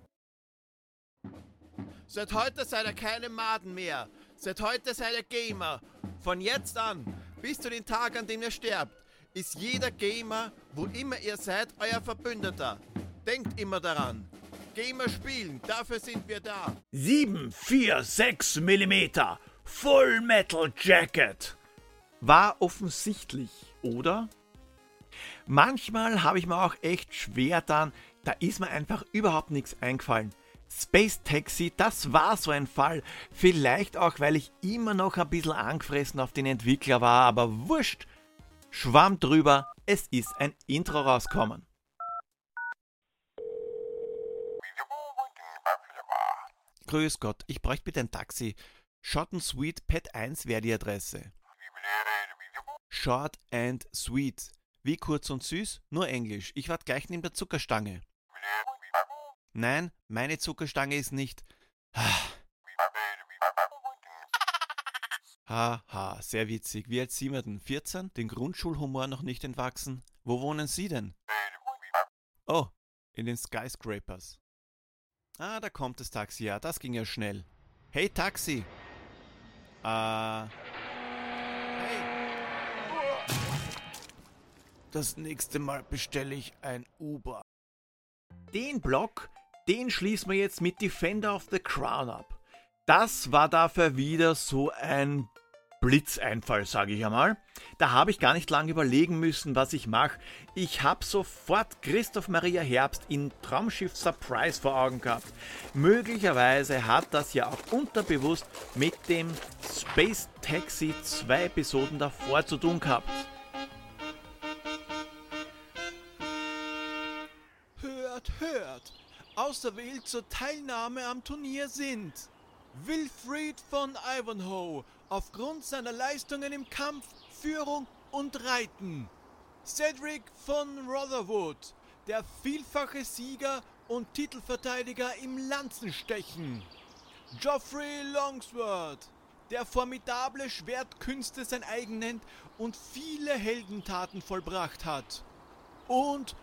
Speaker 20: Seit heute seid ihr keine Maden mehr. Seit heute seid ihr Gamer. Von jetzt an, bis zu den Tag, an dem ihr sterbt, ist jeder Gamer, wo immer ihr seid, euer Verbündeter. Denkt immer daran. Gamer spielen, dafür sind wir da.
Speaker 19: 746 mm Full Metal Jacket. War offensichtlich, oder? Manchmal habe ich mir auch echt schwer dann, da ist mir einfach überhaupt nichts eingefallen. Space Taxi, das war so ein Fall. Vielleicht auch, weil ich immer noch ein bisschen angefressen auf den Entwickler war, aber wurscht. Schwamm drüber, es ist ein Intro rauskommen.
Speaker 1: Grüß Gott, ich bräuchte bitte ein Taxi. And Sweet Pet 1 wäre die Adresse. Short and Sweet. Wie kurz und süß? Nur Englisch. Ich warte gleich neben der Zuckerstange. Nein, meine Zuckerstange ist nicht. Haha, sehr witzig. Wie alt sind wir denn? 14? Den Grundschulhumor noch nicht entwachsen? Wo wohnen Sie denn? Oh, in den Skyscrapers. Ah, da kommt das Taxi, ja, das ging ja schnell. Hey, Taxi! Äh. Das nächste Mal bestelle ich ein Uber.
Speaker 19: Den Block, den schließen wir jetzt mit Defender of the Crown ab. Das war dafür wieder so ein Blitzeinfall, sage ich einmal. Da habe ich gar nicht lange überlegen müssen, was ich mache. Ich habe sofort Christoph Maria Herbst in Traumschiff Surprise vor Augen gehabt. Möglicherweise hat das ja auch unterbewusst mit dem Space Taxi zwei Episoden davor zu tun gehabt.
Speaker 21: Auserwählt zur Teilnahme am Turnier sind Wilfried von Ivanhoe aufgrund seiner Leistungen im Kampf, Führung und Reiten. Cedric von Rotherwood, der vielfache Sieger und Titelverteidiger im Lanzenstechen. Geoffrey Longsword, der formidable Schwertkünste sein eigen nennt und viele Heldentaten vollbracht hat. Und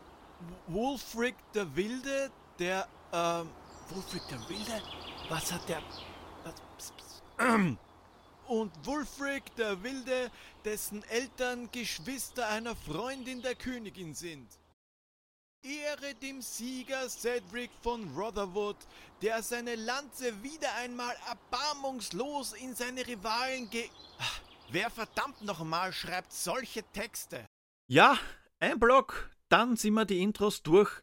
Speaker 21: Wulfric der Wilde, der, ähm, Wulfric der Wilde? Was hat der, was, pss, pss, und Wulfric der Wilde, dessen Eltern Geschwister einer Freundin der Königin sind. Ehre dem Sieger Cedric von Rotherwood, der seine Lanze wieder einmal erbarmungslos in seine Rivalen ge... Wer verdammt nochmal schreibt solche Texte?
Speaker 19: Ja, ein Block, dann sind wir die Intros durch.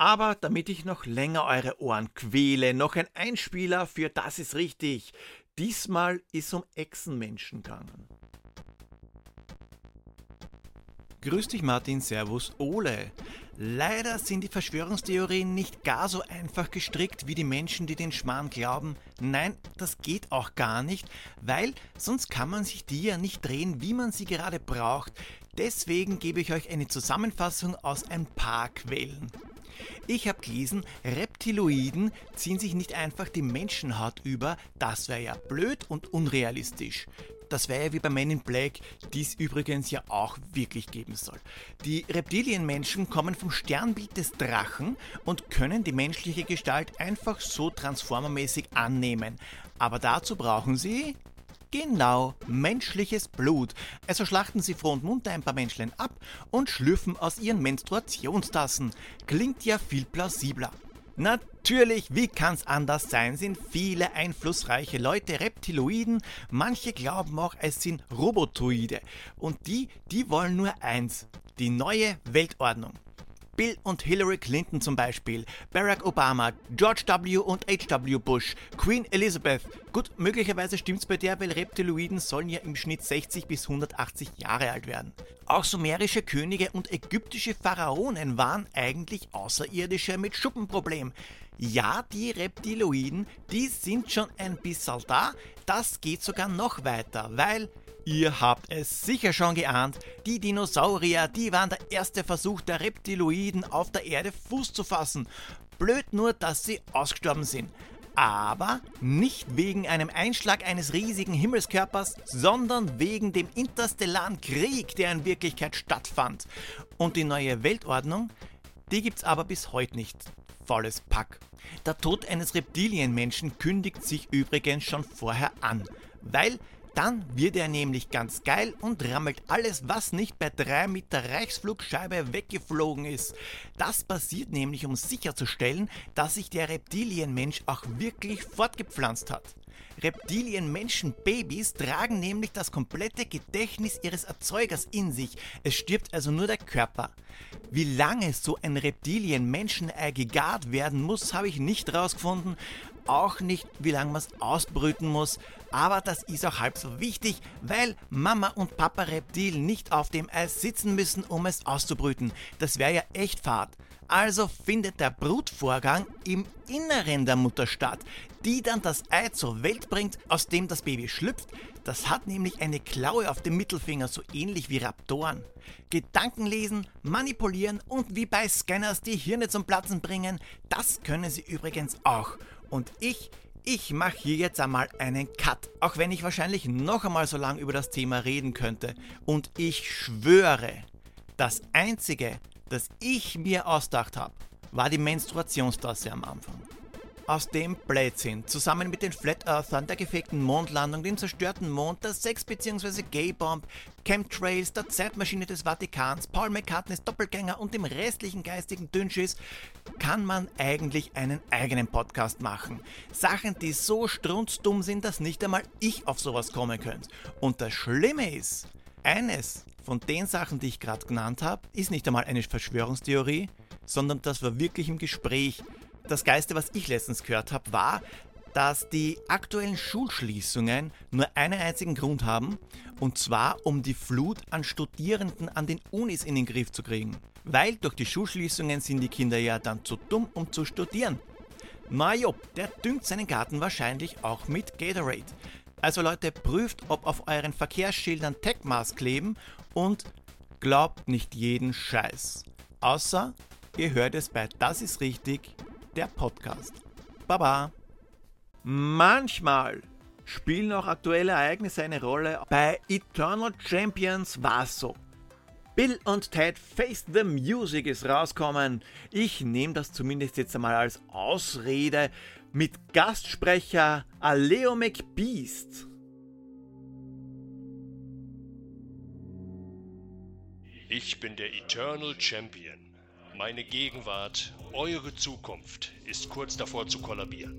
Speaker 19: Aber damit ich noch länger eure Ohren quäle, noch ein Einspieler für Das ist richtig. Diesmal ist um Echsenmenschen gegangen.
Speaker 1: Grüß dich Martin, Servus, Ole. Leider sind die Verschwörungstheorien nicht gar so einfach gestrickt wie die Menschen, die den Schmarrn glauben. Nein, das geht auch gar nicht, weil sonst kann man sich die ja nicht drehen, wie man sie gerade braucht. Deswegen gebe ich euch eine Zusammenfassung aus ein paar Quellen. Ich habe gelesen, Reptiloiden ziehen sich nicht einfach die Menschenhaut über, das wäre ja blöd und unrealistisch. Das wäre ja wie bei Men in Black, die es übrigens ja auch wirklich geben soll. Die Reptilienmenschen kommen vom Sternbild des Drachen und können die menschliche Gestalt einfach so transformermäßig annehmen. Aber dazu brauchen sie Genau, menschliches Blut. Also schlachten sie froh und munter ein paar Menschlein ab und schlürfen aus ihren Menstruationstassen. Klingt ja viel plausibler. Natürlich, wie kann's anders sein, sind viele einflussreiche Leute Reptiloiden, manche glauben auch, es sind Robotoide. Und die, die wollen nur eins, die neue Weltordnung. Bill und Hillary Clinton zum Beispiel, Barack Obama, George W. und H.W. Bush, Queen Elizabeth. Gut, möglicherweise stimmt's bei der, weil Reptiloiden sollen ja im Schnitt 60 bis 180 Jahre alt werden. Auch sumerische Könige und ägyptische Pharaonen waren eigentlich Außerirdische mit Schuppenproblem. Ja, die Reptiloiden, die sind schon ein bisschen da. Das geht sogar noch weiter, weil Ihr habt es sicher schon geahnt, die Dinosaurier, die waren der erste Versuch der Reptiloiden auf der Erde Fuß zu fassen. Blöd nur, dass sie ausgestorben sind. Aber nicht wegen einem Einschlag eines riesigen Himmelskörpers, sondern wegen dem interstellaren Krieg, der in Wirklichkeit stattfand. Und die neue Weltordnung, die gibt's aber bis heute nicht. Volles Pack. Der Tod eines Reptilienmenschen kündigt sich übrigens schon vorher an, weil dann wird er nämlich ganz geil und rammelt alles, was nicht bei 3 Meter Reichsflugscheibe weggeflogen ist. Das passiert nämlich, um sicherzustellen, dass sich der Reptilienmensch auch wirklich fortgepflanzt hat. Reptilienmenschen-Babys tragen nämlich das komplette Gedächtnis ihres Erzeugers in sich. Es stirbt also nur der Körper. Wie lange so ein Reptilienmenschenei gegart werden muss, habe ich nicht rausgefunden. Auch nicht, wie lange man es ausbrüten muss. Aber das ist auch halb so wichtig, weil Mama und Papa Reptil nicht auf dem Eis sitzen müssen, um es auszubrüten. Das wäre ja echt fad. Also findet der Brutvorgang im Inneren der Mutter statt, die dann das Ei zur Welt bringt, aus dem das Baby schlüpft. Das hat nämlich eine Klaue auf dem Mittelfinger, so ähnlich wie Raptoren. Gedanken lesen, manipulieren und wie bei Scanners die Hirne zum Platzen bringen, das können sie übrigens auch. Und ich, ich mache hier jetzt einmal einen Cut, auch wenn ich wahrscheinlich noch einmal so lange über das Thema reden könnte. Und ich schwöre, das Einzige, das ich mir ausgedacht habe, war die Menstruationstasse am Anfang. Aus dem Blödsinn, zusammen mit den Flat Earthern, der gefegten Mondlandung, dem zerstörten Mond, der Sex- bzw. Gay-Bomb, Chemtrails, der Zeitmaschine des Vatikans, Paul McCartneys Doppelgänger und dem restlichen geistigen Dünnschiss, kann man eigentlich einen eigenen Podcast machen. Sachen, die so strunzdumm sind, dass nicht einmal ich auf sowas kommen könnte. Und das Schlimme ist, eines von den Sachen, die ich gerade genannt habe, ist nicht einmal eine Verschwörungstheorie, sondern das war wirklich im Gespräch. Das Geiste, was ich letztens gehört habe, war, dass die aktuellen Schulschließungen nur einen einzigen Grund haben, und zwar um die Flut an Studierenden an den Unis in den Griff zu kriegen. Weil durch die Schulschließungen sind die Kinder ja dann zu dumm, um zu studieren. Majo, der düngt seinen Garten wahrscheinlich auch mit Gatorade. Also Leute, prüft, ob auf euren Verkehrsschildern Techmask kleben und glaubt nicht jeden Scheiß. Außer ihr hört es bei Das ist richtig, der Podcast. Baba. Manchmal spielen auch aktuelle Ereignisse eine Rolle. Bei Eternal Champions war es so. Bill und Ted Face the Music ist rauskommen. Ich nehme das zumindest jetzt einmal als Ausrede mit Gastsprecher Aleo McBeast.
Speaker 22: Ich bin der Eternal Champion. Meine Gegenwart, eure Zukunft ist kurz davor zu kollabieren.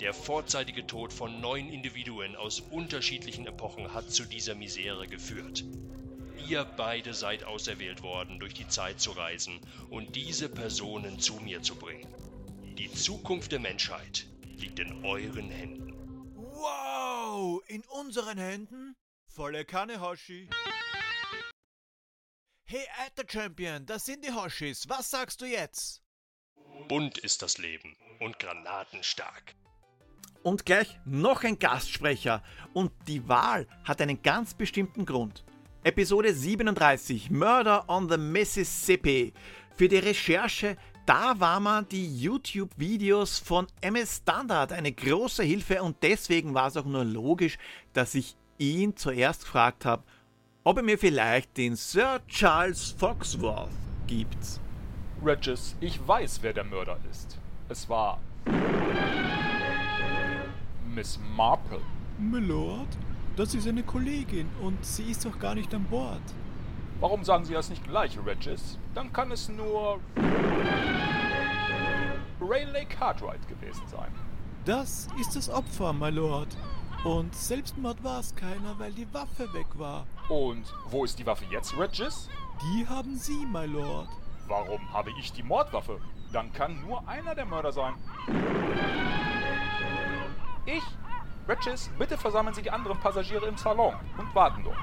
Speaker 22: Der vorzeitige Tod von neun Individuen aus unterschiedlichen Epochen hat zu dieser Misere geführt. Ihr beide seid auserwählt worden, durch die Zeit zu reisen und diese Personen zu mir zu bringen. Die Zukunft der Menschheit liegt in euren Händen.
Speaker 23: Wow, in unseren Händen? Volle Kanne, Hoshi. Hey, alter Champion, das sind die Hoshis. Was sagst du jetzt?
Speaker 22: Bunt ist das Leben und granatenstark.
Speaker 23: Und gleich noch ein Gastsprecher. Und die Wahl hat einen ganz bestimmten Grund. Episode 37, Murder on the Mississippi. Für die Recherche, da war man die YouTube-Videos von MS Standard eine große Hilfe und deswegen war es auch nur logisch, dass ich ihn zuerst gefragt habe, ob er mir vielleicht den Sir Charles Foxworth gibt.
Speaker 24: Regis, ich weiß, wer der Mörder ist. Es war. Miss Marple.
Speaker 25: Milord, das ist eine Kollegin und sie ist doch gar nicht an Bord.
Speaker 24: Warum sagen Sie das nicht gleich, Regis? Dann kann es nur. Rayleigh Cartwright gewesen sein.
Speaker 25: Das ist das Opfer, my Lord. Und Selbstmord war es keiner, weil die Waffe weg war.
Speaker 24: Und wo ist die Waffe jetzt, Regis?
Speaker 25: Die haben Sie, my Lord.
Speaker 24: Warum habe ich die Mordwaffe? Dann kann nur einer der Mörder sein. Ich? Regis, bitte versammeln Sie die anderen Passagiere im Salon und warten dort.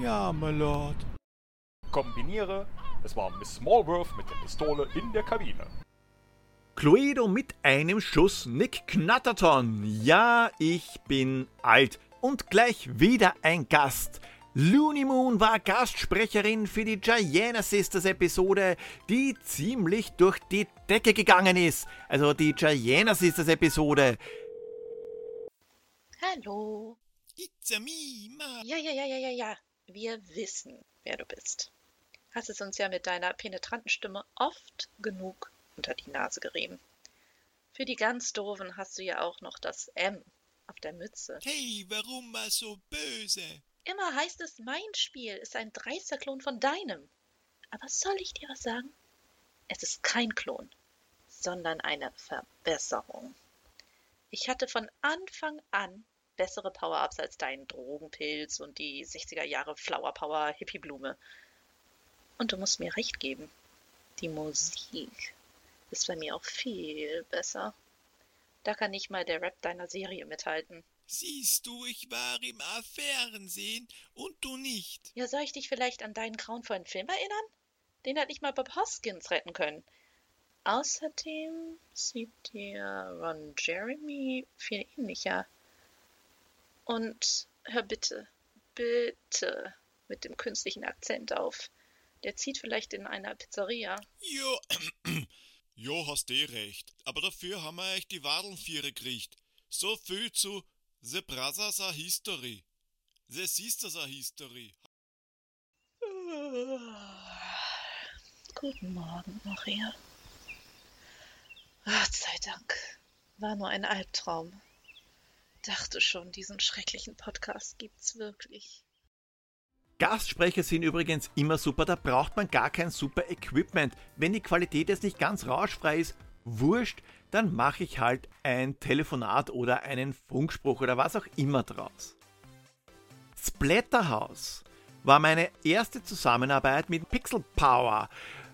Speaker 18: Ja, my Lord.
Speaker 24: Kombiniere. Es war Miss Smallworth mit der Pistole in der Kabine.
Speaker 1: Cluedo mit einem Schuss Nick Knatterton. Ja, ich bin alt. Und gleich wieder ein Gast. Looney Moon war Gastsprecherin für die Gianna Sisters Episode, die ziemlich durch die Decke gegangen ist. Also die Gianna Sisters Episode.
Speaker 26: Hallo.
Speaker 13: It's a me, Ma.
Speaker 26: Ja, ja, ja, ja, ja, ja. Wir wissen, wer du bist. Hast es uns ja mit deiner penetranten Stimme oft genug unter die Nase gerieben. Für die ganz Doofen hast du ja auch noch das M auf der Mütze.
Speaker 13: Hey, warum mal so böse?
Speaker 26: Immer heißt es, mein Spiel ist ein dreister Klon von deinem. Aber soll ich dir was sagen? Es ist kein Klon, sondern eine Verbesserung. Ich hatte von Anfang an bessere Power-Ups als deinen Drogenpilz und die 60er Jahre Flower Power Hippie-Blume. Und du musst mir recht geben. Die Musik ist bei mir auch viel besser. Da kann nicht mal der Rap deiner Serie mithalten.
Speaker 13: Siehst du, ich war im Fernsehen und du nicht.
Speaker 26: Ja, soll ich dich vielleicht an deinen grauenvollen Film erinnern? Den hat nicht mal Bob Hoskins retten können. Außerdem sieht dir Ron Jeremy viel ähnlicher. Und hör bitte, bitte mit dem künstlichen Akzent auf. Der zieht vielleicht in einer Pizzeria.
Speaker 13: Jo, jo, hast eh recht. Aber dafür haben wir echt die Wadelnviere gekriegt. So viel zu The Brothers are History. The Sisters are History.
Speaker 26: Guten Morgen, Maria. Gott sei Dank. War nur ein Albtraum. Dachte schon, diesen schrecklichen Podcast gibt's wirklich.
Speaker 1: Gastsprecher sind übrigens immer super, da braucht man gar kein super Equipment. Wenn die Qualität jetzt nicht ganz rauschfrei ist, wurscht, dann mache ich halt ein Telefonat oder einen Funkspruch oder was auch immer draus. Splatterhouse war meine erste Zusammenarbeit mit Pixel Power.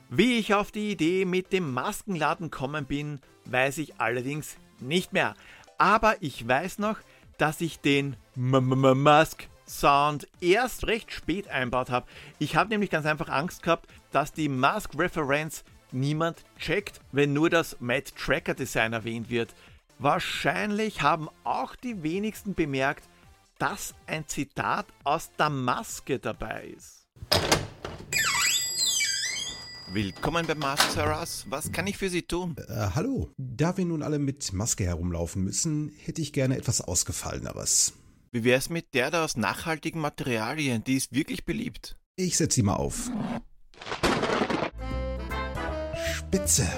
Speaker 1: Wie ich auf die Idee mit dem Maskenladen kommen bin, weiß ich allerdings nicht mehr. Aber ich weiß noch, dass ich den Mask Sound erst recht spät einbaut habe. Ich habe nämlich ganz einfach Angst gehabt, dass die Mask-Referenz niemand checkt, wenn nur das Matt Tracker Design erwähnt wird. Wahrscheinlich haben auch die wenigsten bemerkt, dass ein Zitat aus der Maske dabei ist.
Speaker 5: Willkommen bei Mask Saras. Was kann ich für Sie tun?
Speaker 27: Äh, hallo. Da wir nun alle mit Maske herumlaufen müssen, hätte ich gerne etwas Ausgefalleneres.
Speaker 5: Wie wär's mit der da aus nachhaltigen Materialien? Die ist wirklich beliebt.
Speaker 27: Ich setze sie mal auf. Spitze.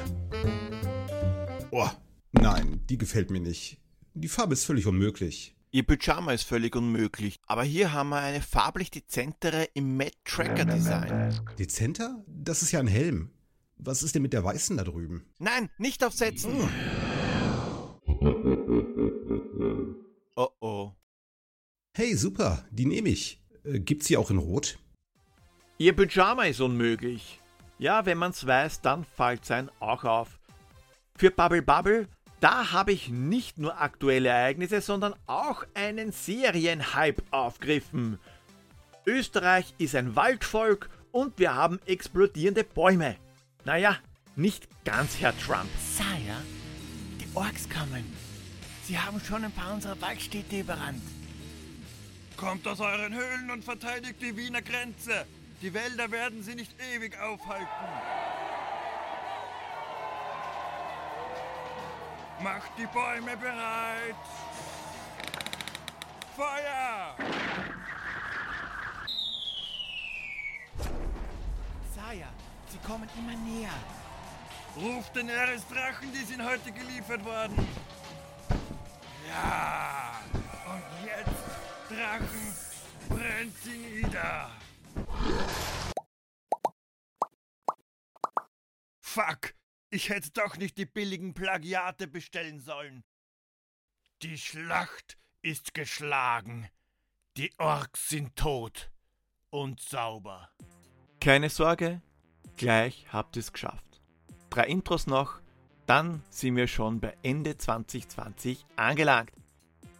Speaker 27: Oh, nein, die gefällt mir nicht. Die Farbe ist völlig unmöglich.
Speaker 5: Ihr Pyjama ist völlig unmöglich. Aber hier haben wir eine farblich dezentere im Matte Tracker Design.
Speaker 27: Dezenter? Das ist ja ein Helm. Was ist denn mit der weißen da drüben?
Speaker 5: Nein, nicht aufsetzen. Oh oh.
Speaker 27: Hey, super, die nehme ich. Äh, gibt's sie auch in Rot?
Speaker 1: Ihr Pyjama ist unmöglich. Ja, wenn man's weiß, dann fällt sein auch auf. Für Bubble Bubble, da habe ich nicht nur aktuelle Ereignisse, sondern auch einen Serienhype aufgriffen. Österreich ist ein Waldvolk und wir haben explodierende Bäume. Naja, nicht ganz, Herr Trump.
Speaker 13: Sire, die Orks kommen. Sie haben schon ein paar unserer Waldstädte überrannt.
Speaker 2: Kommt aus euren Höhlen und verteidigt die Wiener Grenze. Die Wälder werden sie nicht ewig aufhalten. Macht die Bäume bereit. Feuer!
Speaker 13: Sire, sie kommen immer näher.
Speaker 2: Ruft den Eresdrachen, die sind heute geliefert worden. Ja, Drachen, brennt sie nieder. Fuck, ich hätte doch nicht die billigen Plagiate bestellen sollen. Die Schlacht ist geschlagen. Die Orks sind tot und sauber.
Speaker 1: Keine Sorge, Gleich habt ihr es geschafft. Drei Intros noch, dann sind wir schon bei Ende 2020 angelangt.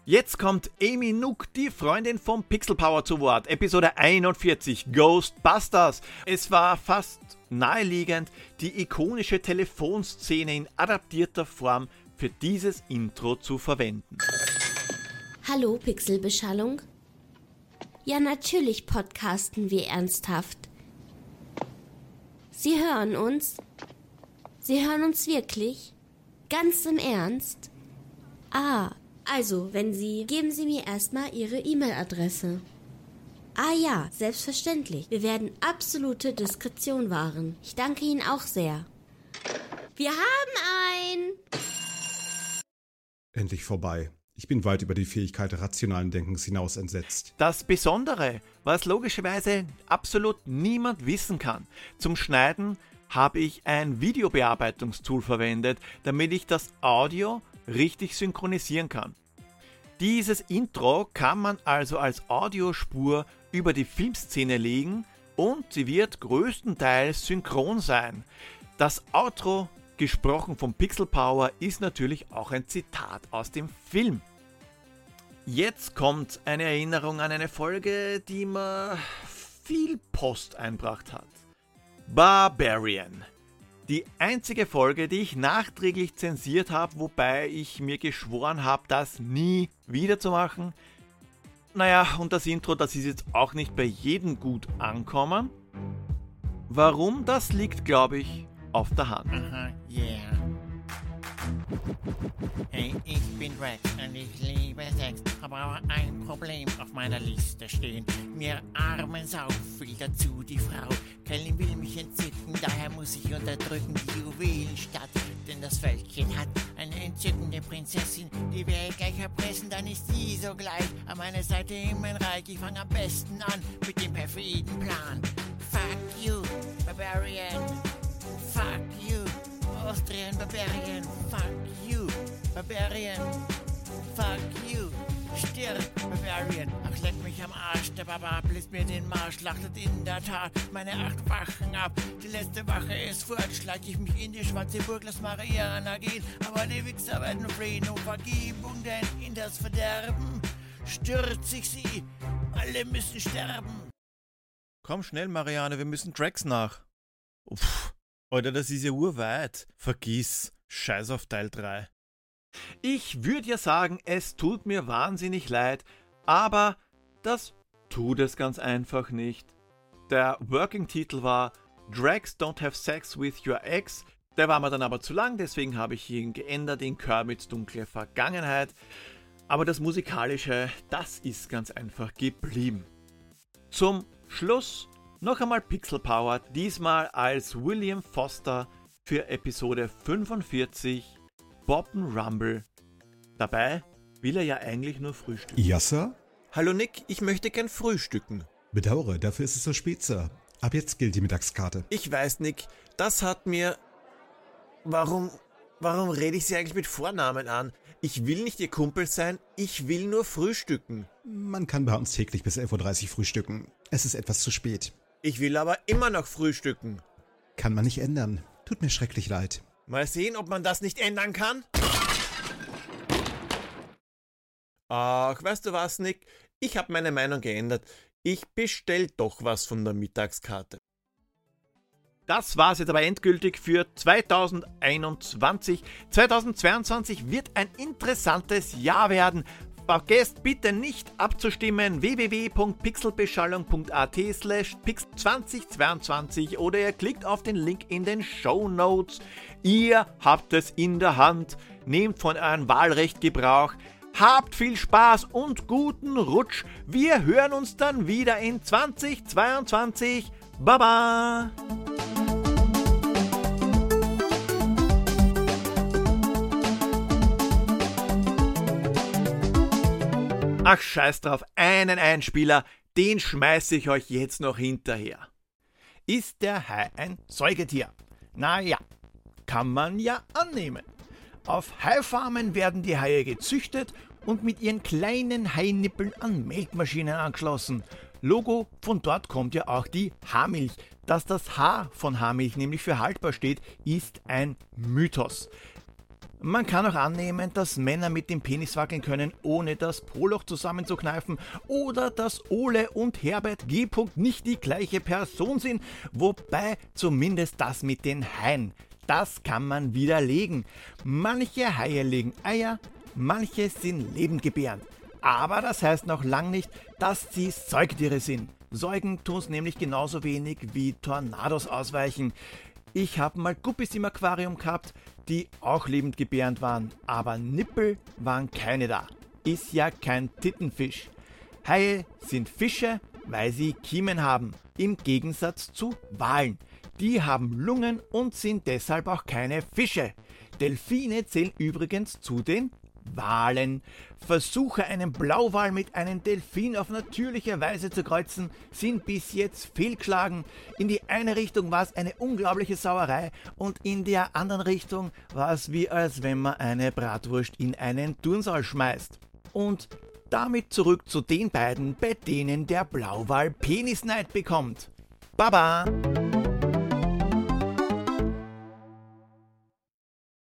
Speaker 1: Jetzt kommt Amy Nook, die Freundin vom Pixel Power zu Wort. Episode 41 Ghostbusters. Es war fast naheliegend, die ikonische Telefonszene in adaptierter Form für dieses Intro zu verwenden.
Speaker 28: Hallo Pixelbeschallung. Ja, natürlich podcasten wir ernsthaft. Sie hören uns? Sie hören uns wirklich? Ganz im Ernst? Ah, also, wenn Sie, geben Sie mir erstmal Ihre E-Mail-Adresse. Ah ja, selbstverständlich. Wir werden absolute Diskretion wahren. Ich danke Ihnen auch sehr. Wir haben ein.
Speaker 27: Endlich vorbei. Ich bin weit über die Fähigkeit rationalen Denkens hinaus entsetzt.
Speaker 1: Das Besondere, was logischerweise absolut niemand wissen kann. Zum Schneiden habe ich ein Videobearbeitungstool verwendet, damit ich das Audio richtig synchronisieren kann. Dieses Intro kann man also als Audiospur über die Filmszene legen und sie wird größtenteils synchron sein. Das Outro, gesprochen vom Pixel Power, ist natürlich auch ein Zitat aus dem Film. Jetzt kommt eine Erinnerung an eine Folge, die mir viel Post einbracht hat. Barbarian. Die einzige Folge, die ich nachträglich zensiert habe, wobei ich mir geschworen habe, das nie wieder zu machen. Naja, und das Intro, das ist jetzt auch nicht bei jedem gut ankommen. Warum? Das liegt, glaube ich, auf der Hand.
Speaker 13: Aha, yeah. Hey, ich bin Rex und ich liebe Sex, aber auch ein Problem auf meiner Liste stehen. Mir armen Sau fehlt dazu die Frau. Kelly will mich entzücken, daher muss ich unterdrücken die Juwelenstadt. Denn das Völkchen hat eine entzückende Prinzessin, die wir gleich erpressen, dann ist sie so gleich an meiner Seite im Reich. Ich fange am besten an mit dem perfiden Plan. Fuck you, Barbarian. Fuck you. Austrian Barbarian, fuck you, Barbarian, fuck you, stirb, Barbarian. Ach, leck mich am Arsch, der Barbar bläst mir den Marsch, lachtet in der Tat meine acht Wachen ab. Die letzte Wache ist fort, schlag ich mich in die schwarze Burg, lass Mariana gehen. Aber die Wichser werden fliehen um Vergebung, denn in das Verderben stürzt sich sie. Alle müssen sterben.
Speaker 1: Komm schnell, Marianne, wir müssen Tracks nach. Uff. Alter, das ist ja urweit. Vergiss. Scheiß auf Teil 3. Ich würde ja sagen, es tut mir wahnsinnig leid, aber das tut es ganz einfach nicht. Der Working-Titel war Drags Don't Have Sex with Your Ex. Der war mir dann aber zu lang, deswegen habe ich ihn geändert in Kermits dunkle Vergangenheit. Aber das Musikalische, das ist ganz einfach geblieben. Zum Schluss noch einmal Pixel Power, diesmal als William Foster für Episode 45 Bobben Rumble. Dabei will er ja eigentlich nur frühstücken.
Speaker 27: Ja, Sir?
Speaker 1: Hallo Nick, ich möchte gern frühstücken.
Speaker 27: Bedauere, dafür ist es so spät, Sir. Ab jetzt gilt die Mittagskarte.
Speaker 1: Ich weiß, Nick, das hat mir. Warum. Warum rede ich sie eigentlich mit Vornamen an? Ich will nicht ihr Kumpel sein, ich will nur frühstücken.
Speaker 27: Man kann bei uns täglich bis 11.30 Uhr frühstücken. Es ist etwas zu spät.
Speaker 1: Ich will aber immer noch frühstücken.
Speaker 27: Kann man nicht ändern. Tut mir schrecklich leid.
Speaker 1: Mal sehen, ob man das nicht ändern kann. Ach, weißt du was, Nick? Ich habe meine Meinung geändert. Ich bestell doch was von der Mittagskarte. Das war's jetzt aber endgültig für 2021. 2022 wird ein interessantes Jahr werden. Vergesst bitte nicht abzustimmen www.pixelbeschallung.at slash pixel2022 oder ihr klickt auf den Link in den Show Notes. Ihr habt es in der Hand, nehmt von eurem Wahlrecht Gebrauch, habt viel Spaß und guten Rutsch. Wir hören uns dann wieder in 2022. Baba! Ach scheiß drauf, einen Einspieler, den schmeiße ich euch jetzt noch hinterher. Ist der Hai ein Säugetier? Na ja, kann man ja annehmen. Auf Haifarmen werden die Haie gezüchtet und mit ihren kleinen Hainippeln an Melkmaschinen angeschlossen. Logo, von dort kommt ja auch die Haarmilch. Dass das H von Haarmilch nämlich für haltbar steht, ist ein Mythos. Man kann auch annehmen, dass Männer mit dem Penis wackeln können, ohne das Poloch zusammenzukneifen oder dass Ole und Herbert G. nicht die gleiche Person sind, wobei zumindest das mit den Haien, das kann man widerlegen. Manche Haie legen Eier, manche sind lebendgebärend. Aber das heißt noch lang nicht, dass sie Säugetiere sind. Säugen tun es nämlich genauso wenig wie Tornados ausweichen. Ich habe mal Guppies im Aquarium gehabt, die auch lebend gebärend waren, aber Nippel waren keine da. Ist ja kein Tittenfisch. Haie sind Fische, weil sie Kiemen haben, im Gegensatz zu Walen. Die haben Lungen und sind deshalb auch keine Fische. Delfine zählen übrigens zu den Walen. Versuche, einen Blauwal mit einem Delfin auf natürliche Weise zu kreuzen, sind bis jetzt fehlgeschlagen. In die eine Richtung war es eine unglaubliche Sauerei und in der anderen Richtung war es wie als wenn man eine Bratwurst in einen Turnsaal schmeißt. Und damit zurück zu den beiden, bei denen der Blauwal Penisneid bekommt. Baba!